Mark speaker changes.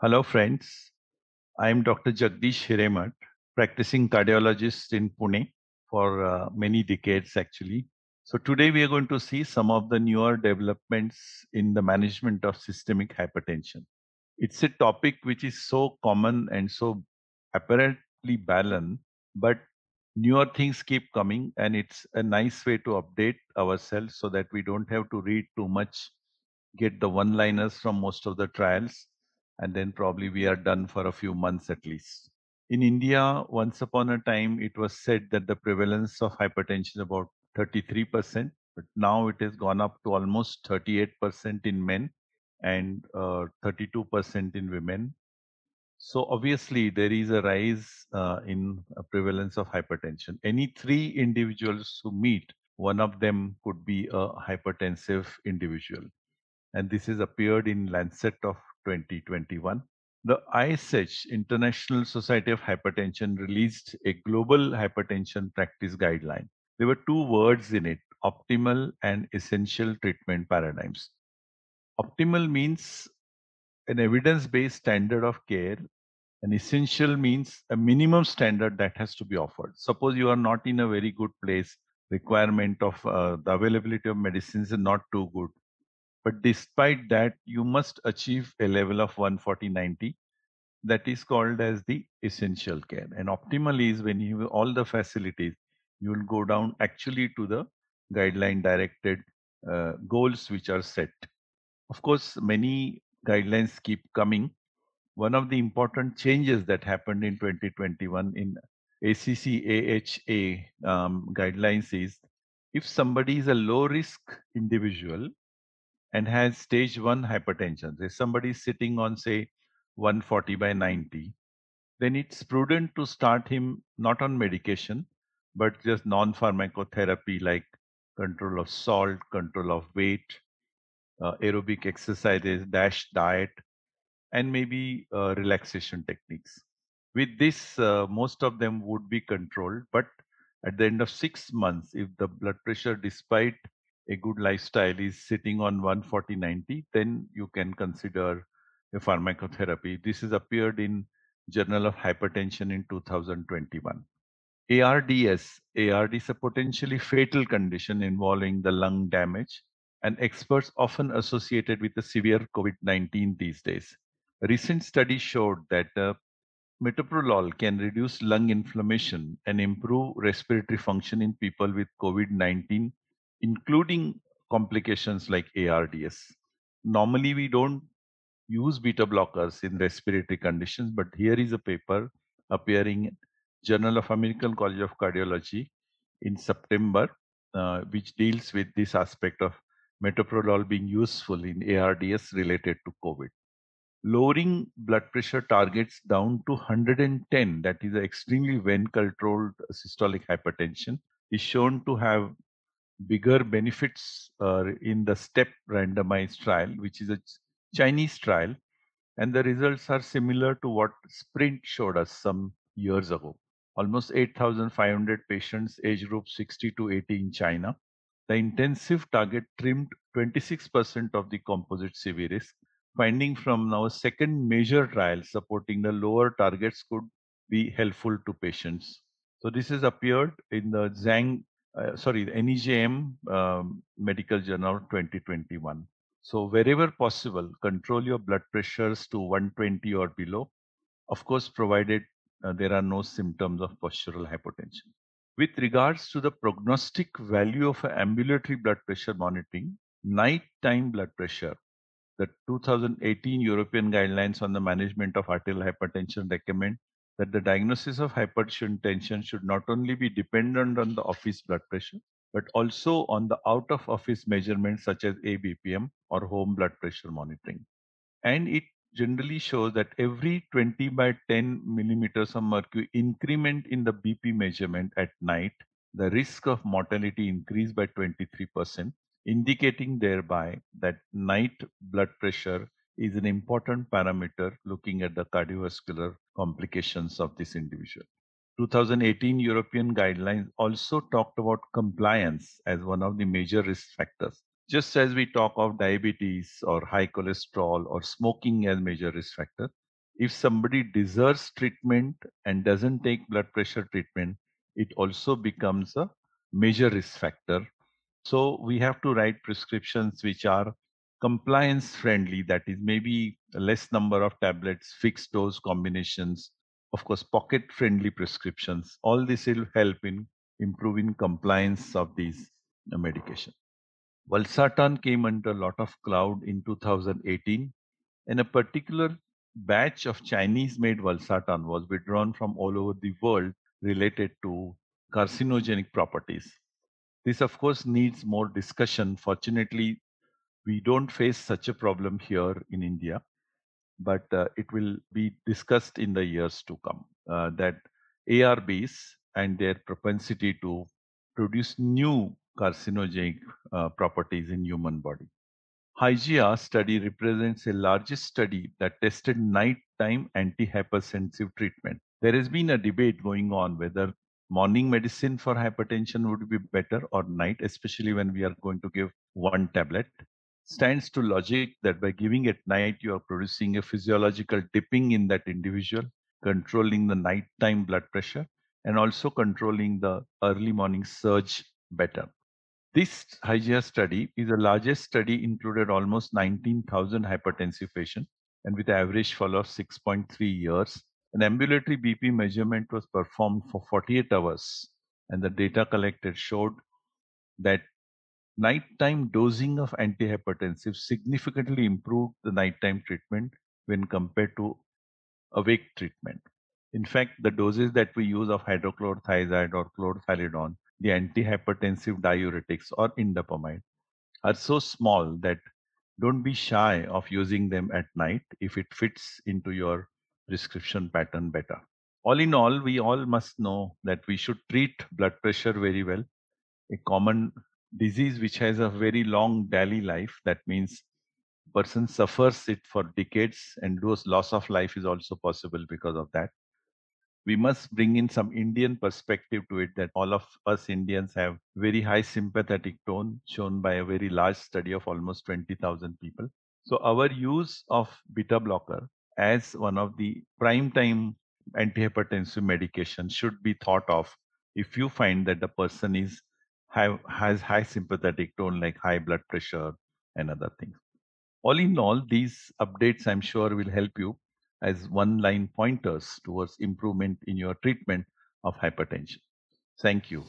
Speaker 1: Hello, friends. I am Dr. Jagdish Hiremath, practicing cardiologist in Pune for uh, many decades, actually. So, today we are going to see some of the newer developments in the management of systemic hypertension. It's a topic which is so common and so apparently balanced, but newer things keep coming, and it's a nice way to update ourselves so that we don't have to read too much, get the one liners from most of the trials and then probably we are done for a few months at least. In India, once upon a time, it was said that the prevalence of hypertension is about 33%, but now it has gone up to almost 38% in men and uh, 32% in women. So obviously, there is a rise uh, in prevalence of hypertension. Any three individuals who meet, one of them could be a hypertensive individual. And this has appeared in Lancet of 2021. The ISH, International Society of Hypertension, released a global hypertension practice guideline. There were two words in it optimal and essential treatment paradigms. Optimal means an evidence based standard of care, and essential means a minimum standard that has to be offered. Suppose you are not in a very good place, requirement of uh, the availability of medicines is not too good but despite that, you must achieve a level of 140 90 that is called as the essential care. And optimal is when you have all the facilities, you will go down actually to the guideline directed uh, goals which are set. Of course, many guidelines keep coming. One of the important changes that happened in 2021 in ACC AHA um, guidelines is if somebody is a low risk individual, and has stage 1 hypertension, if somebody is sitting on, say, 140 by 90, then it's prudent to start him not on medication, but just non pharmacotherapy like control of salt, control of weight, uh, aerobic exercises, DASH diet, and maybe uh, relaxation techniques. With this, uh, most of them would be controlled, but at the end of six months, if the blood pressure, despite a good lifestyle is sitting on 140 90 then you can consider a pharmacotherapy. This has appeared in journal of hypertension in 2021 ards ard is a potentially fatal condition involving the lung damage and experts often associated with the severe covid-19 these days. A recent study showed that uh, metoprolol can reduce lung inflammation and improve respiratory function in people with covid-19 including complications like ARDS. Normally, we don't use beta blockers in respiratory conditions, but here is a paper appearing in Journal of American College of Cardiology in September, uh, which deals with this aspect of metoprolol being useful in ARDS related to COVID. Lowering blood pressure targets down to 110, that is extremely well controlled systolic hypertension, is shown to have bigger benefits in the STEP randomized trial, which is a Chinese trial, and the results are similar to what Sprint showed us some years ago. Almost 8,500 patients, age group 60 to 80 in China. The intensive target trimmed 26% of the composite CV risk. Finding from now second major trial supporting the lower targets could be helpful to patients. So this has appeared in the Zhang uh, sorry, NEJM um, Medical Journal 2021. So wherever possible, control your blood pressures to 120 or below. Of course, provided uh, there are no symptoms of postural hypotension. With regards to the prognostic value of ambulatory blood pressure monitoring, nighttime blood pressure, the 2018 European guidelines on the management of arterial hypertension recommend that the diagnosis of hypertension should not only be dependent on the office blood pressure, but also on the out of office measurements such as ABPM or home blood pressure monitoring. And it generally shows that every 20 by 10 millimeters of mercury increment in the BP measurement at night, the risk of mortality increased by 23%, indicating thereby that night blood pressure is an important parameter looking at the cardiovascular complications of this individual. 2018 European guidelines also talked about compliance as one of the major risk factors. Just as we talk of diabetes or high cholesterol or smoking as major risk factor, if somebody deserves treatment and doesn't take blood pressure treatment, it also becomes a major risk factor. So we have to write prescriptions which are compliance friendly, that is maybe less number of tablets, fixed dose combinations, of course, pocket friendly prescriptions. All this will help in improving compliance of these uh, medication. Valsartan came under a lot of cloud in 2018 and a particular batch of Chinese made valsartan was withdrawn from all over the world related to carcinogenic properties. This, of course, needs more discussion. Fortunately, we don't face such a problem here in India, but uh, it will be discussed in the years to come. Uh, that ARBs and their propensity to produce new carcinogenic uh, properties in human body. Hygia study represents a largest study that tested nighttime antihypertensive treatment. There has been a debate going on whether morning medicine for hypertension would be better or night, especially when we are going to give one tablet. Stands to logic that by giving at night, you are producing a physiological dipping in that individual, controlling the nighttime blood pressure, and also controlling the early morning surge better. This Hygia study is the largest study included almost 19,000 hypertensive patients and with average follow of 6.3 years. An ambulatory BP measurement was performed for 48 hours and the data collected showed that nighttime dosing of antihypertensive significantly improved the nighttime treatment when compared to awake treatment. In fact, the doses that we use of hydrochlorothiazide or chlorthalidone the antihypertensive diuretics or indapamide are so small that don't be shy of using them at night if it fits into your prescription pattern better. All in all, we all must know that we should treat blood pressure very well. A common disease which has a very long daily life, that means person suffers it for decades and those loss of life is also possible because of that. We must bring in some Indian perspective to it that all of us Indians have very high sympathetic tone shown by a very large study of almost 20,000 people. So our use of beta blocker as one of the prime time antihypertensive medication should be thought of. If you find that the person is have, has high sympathetic tone like high blood pressure and other things. All in all, these updates I'm sure will help you as one line pointers towards improvement in your treatment of hypertension. Thank you.